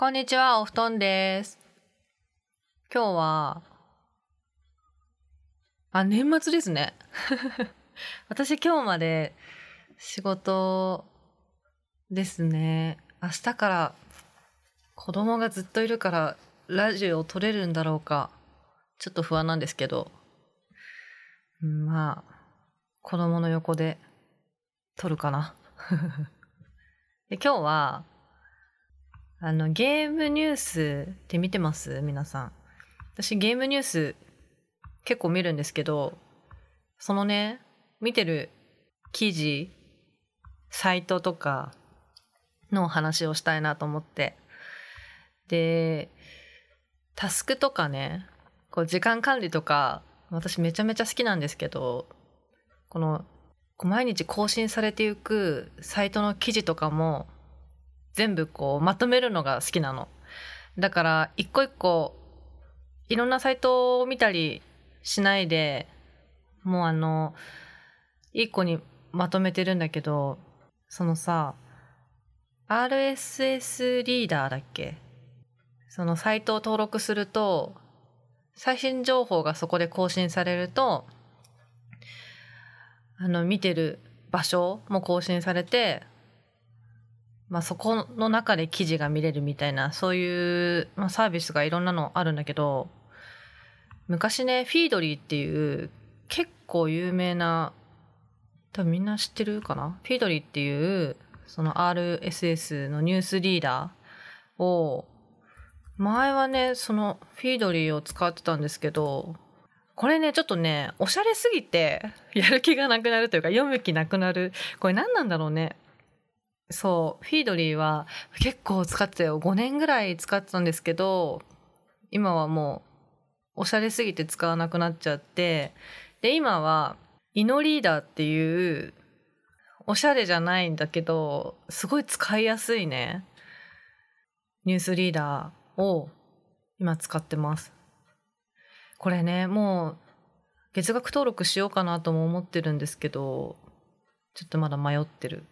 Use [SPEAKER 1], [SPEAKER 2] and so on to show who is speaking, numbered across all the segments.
[SPEAKER 1] こんにちは、お布団です。今日は、あ、年末ですね。私今日まで仕事ですね。明日から子供がずっといるからラジオを撮れるんだろうか。ちょっと不安なんですけど。まあ、子供の横で撮るかな。で今日は、あの、ゲームニュースって見てます？皆さん。私ゲームニュース結構見るんですけど、そのね、見てる記事、サイトとかの話をしたいなと思って。で、タスクとかね、こう時間管理とか、私めちゃめちゃ好きなんですけど、この、毎日更新されていくサイトの記事とかも、全部こうまとめるのが好きなの。だから一個一個いろんなサイトを見たりしないでもうあの一個にまとめてるんだけどそのさ RSS リーダーだっけ？そのサイトを登録すると最新情報がそこで更新されるとあの見てる場所も更新されてまあ、そこの中で記事が見れるみたいなそういう、まあ、サービスがいろんなのあるんだけど昔ねフィードリーっていう結構有名な多分みんな知ってるかな？フィードリーっていうその RSS のニュースリーダーを前はねそのフィードリーを使ってたんですけどこれねちょっとねおしゃれすぎてやる気がなくなるというか読む気なくなる。これ何なんだろうね？そう、フィードリーは結構使ってたよ。5年ぐらい使ってたんですけど、今はもうおしゃれすぎて使わなくなっちゃって、で、今はイノリーダーっていうおしゃれじゃないんだけど、すごい使いやすいね、ニュースリーダーを今使ってます。これね、もう月額登録しようかなとも思ってるんですけど、ちょっとまだ迷ってる。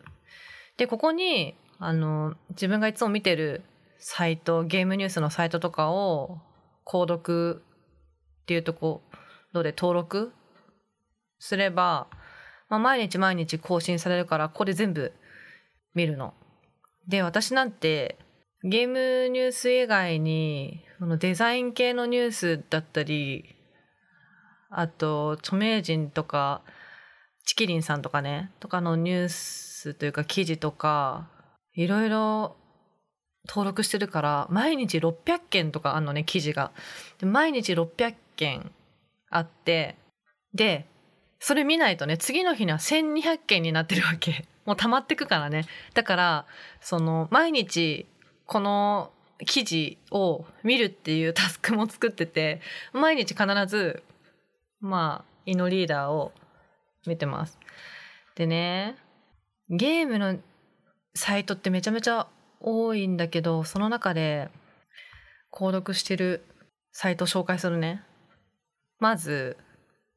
[SPEAKER 1] で、ここに、あの、自分がいつも見てるサイト、ゲームニュースのサイトとかを、購読っていうところで登録すれば、まあ、毎日毎日更新されるから、ここで全部見るの。で、私なんて、ゲームニュース以外に、そのデザイン系のニュースだったり、あと、著名人とか、チキリンさんとかね、とかのニュースというか記事とか、いろいろ登録してるから、毎日600件とかあのね、記事が。で毎日600件あって、で、それ見ないとね、次の日には1200件になってるわけ。もう溜まってくからね。だから、その、毎日、この記事を見るっていう タスクも作ってて、毎日必ず、まあ、イノリーダーを見てます。でね、ゲームのサイトってめちゃめちゃ多いんだけど、その中で購読してるサイト紹介するね。まず、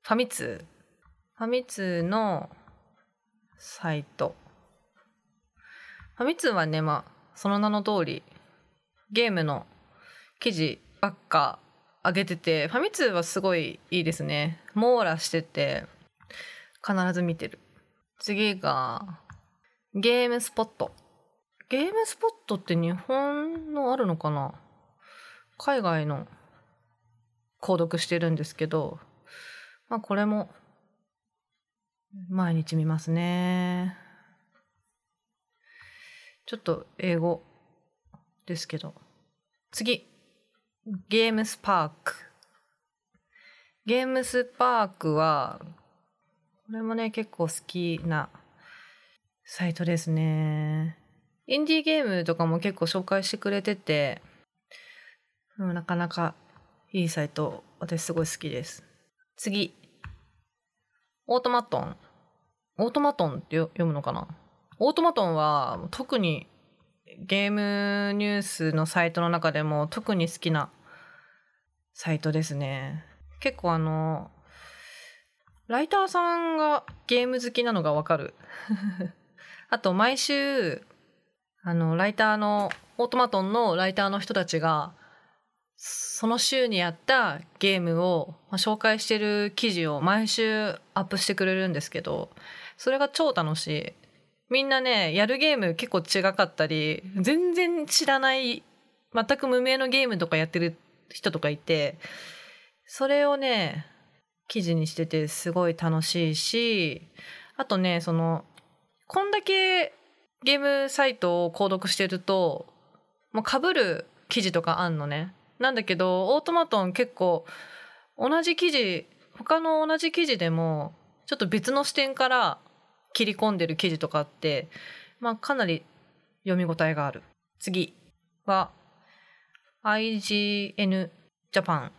[SPEAKER 1] ファミ通。ファミ通のサイト。ファミ通はね、まあ、その名の通り、ゲームの記事ばっか上げてて、ファミ通はすごいいいですね。網羅してて、必ず見てる。次が、ゲームスポット。ゲームスポットって日本のあるのかな？海外の購読してるんですけど、まあこれも毎日見ますね。ちょっと英語ですけど。次。ゲームスパーク。ゲームスパークは、これもね、結構好きなサイトですね。インディーゲームとかも結構紹介してくれてて、うん、なかなかいいサイト、私すごい好きです。次。オートマトン。オートマトンって読むのかな？オートマトンは特にゲームニュースのサイトの中でも特に好きなサイトですね。結構あの、ライターさんがゲーム好きなのがわかる。あと毎週、あの、ライターのオートマトンのライターの人たちがその週にやったゲームをまあ紹介してる記事を毎週アップしてくれるんですけどそれが超楽しい。みんなねやるゲーム結構違かったり全然知らない全く無名のゲームとかやってる人とかいてそれをね記事にしててすごい楽しいしあとねそのこんだけゲームサイトを購読してるともうかぶる記事とかあんのね。なんだけどオートマトン結構同じ記事他の同じ記事でもちょっと別の視点から切り込んでる記事とかあってまあかなり読み応えがある。次は IGN ジャパン。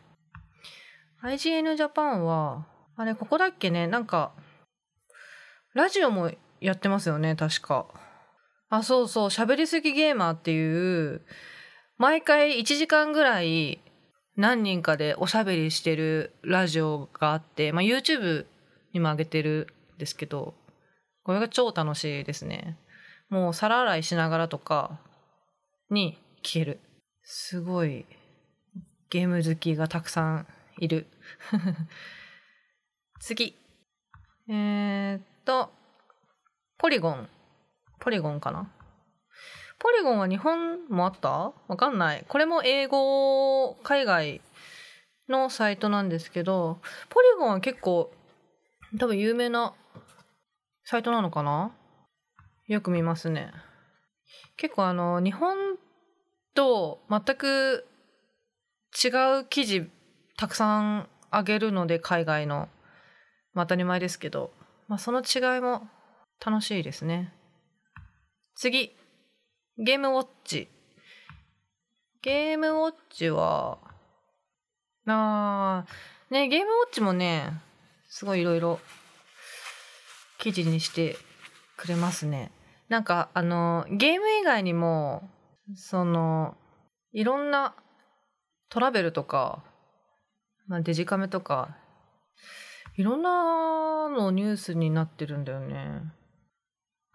[SPEAKER 1] IGN ジャパンはあれここだっけね？なんかラジオもやってますよね確か。あそうそう喋りすぎゲーマーっていう毎回1時間ぐらい何人かでおしゃべりしてるラジオがあって、まあ、YouTube にも上げてるんですけどこれが超楽しいですね。もう皿洗いしながらとかに聞ける。すごいゲーム好きがたくさんいる。次。えー、っとポリゴンポリゴンかな？ポリゴンは日本もあった？わかんない。これも英語、海外のサイトなんですけど、ポリゴンは結構多分有名なサイトなのかな？よく見ますね。結構あの、日本と全く違う記事たくさんあげるので、海外の。まあ、当たり前ですけど、まあ、その違いも楽しいですね。次。ゲームウォッチ。ゲームウォッチは、あー、ね、ゲームウォッチもね、すごいいろいろ記事にしてくれますね。なんか、あの、ゲーム以外にも、その、いろんなトラベルとか、まあ、デジカメとか、いろんなのニュースになってるんだよね。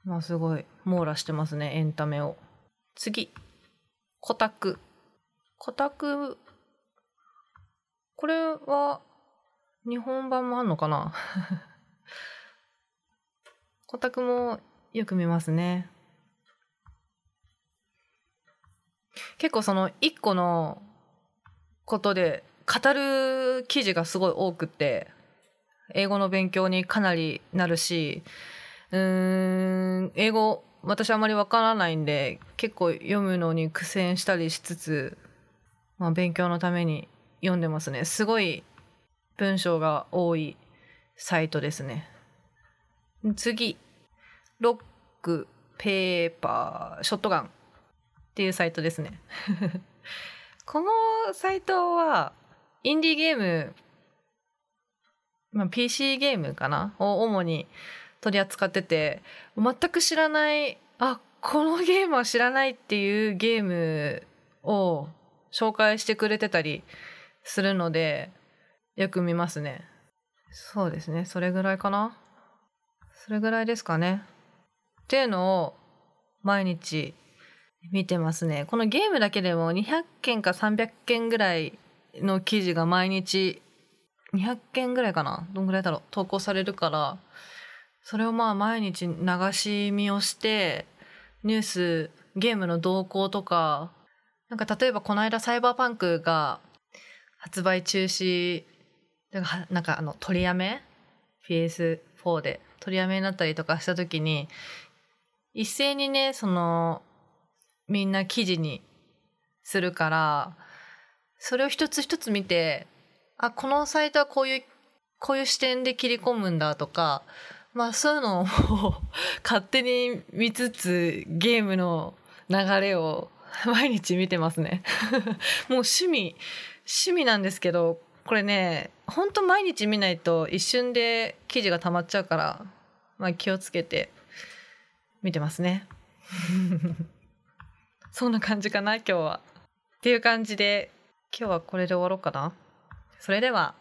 [SPEAKER 1] まあすごい網羅してますね、エンタメを。次。コタク。コタク、これは、日本版もあんのかな？コタクもよく見ますね。結構その一個のことで語る記事がすごい多くて英語の勉強にかなりなるしうーん英語私あまりわからないんで結構読むのに苦戦したりしつつ、まあ、勉強のために読んでますね。すごい文章が多いサイトですね。次ロックペーパーショットガンっていうサイトですね。このサイトはインディーゲーム、まあ、PC ゲームかなを主に取り扱ってて全く知らないあこのゲームは知らないっていうゲームを紹介してくれてたりするのでよく見ますね。そうですね。それぐらいかな。それぐらいですかね。っていうのを毎日見てますね。このゲームだけでも200件か300件ぐらいの記事が毎日200件ぐらいかな。どんぐらいだろう。投稿されるからそれをまあ毎日流し見をしてニュースゲームの動向とかなんか例えばこの間サイバーパンクが発売中止なんかあの取りやめ？PS4 で取りやめになったりとかした時に一斉にねそのみんな記事にするからそれを一つ一つ見てあこのサイトはこういうこういう視点で切り込むんだとかまあそういうのを勝手に見つつゲームの流れを 毎日見てますね。もう趣味趣味なんですけどこれねほんと毎日見ないと一瞬で記事が溜まっちゃうから、まあ、気をつけて見てますね。そんな感じかな今日は。っていう感じで今日はこれで終わろうかな。それでは。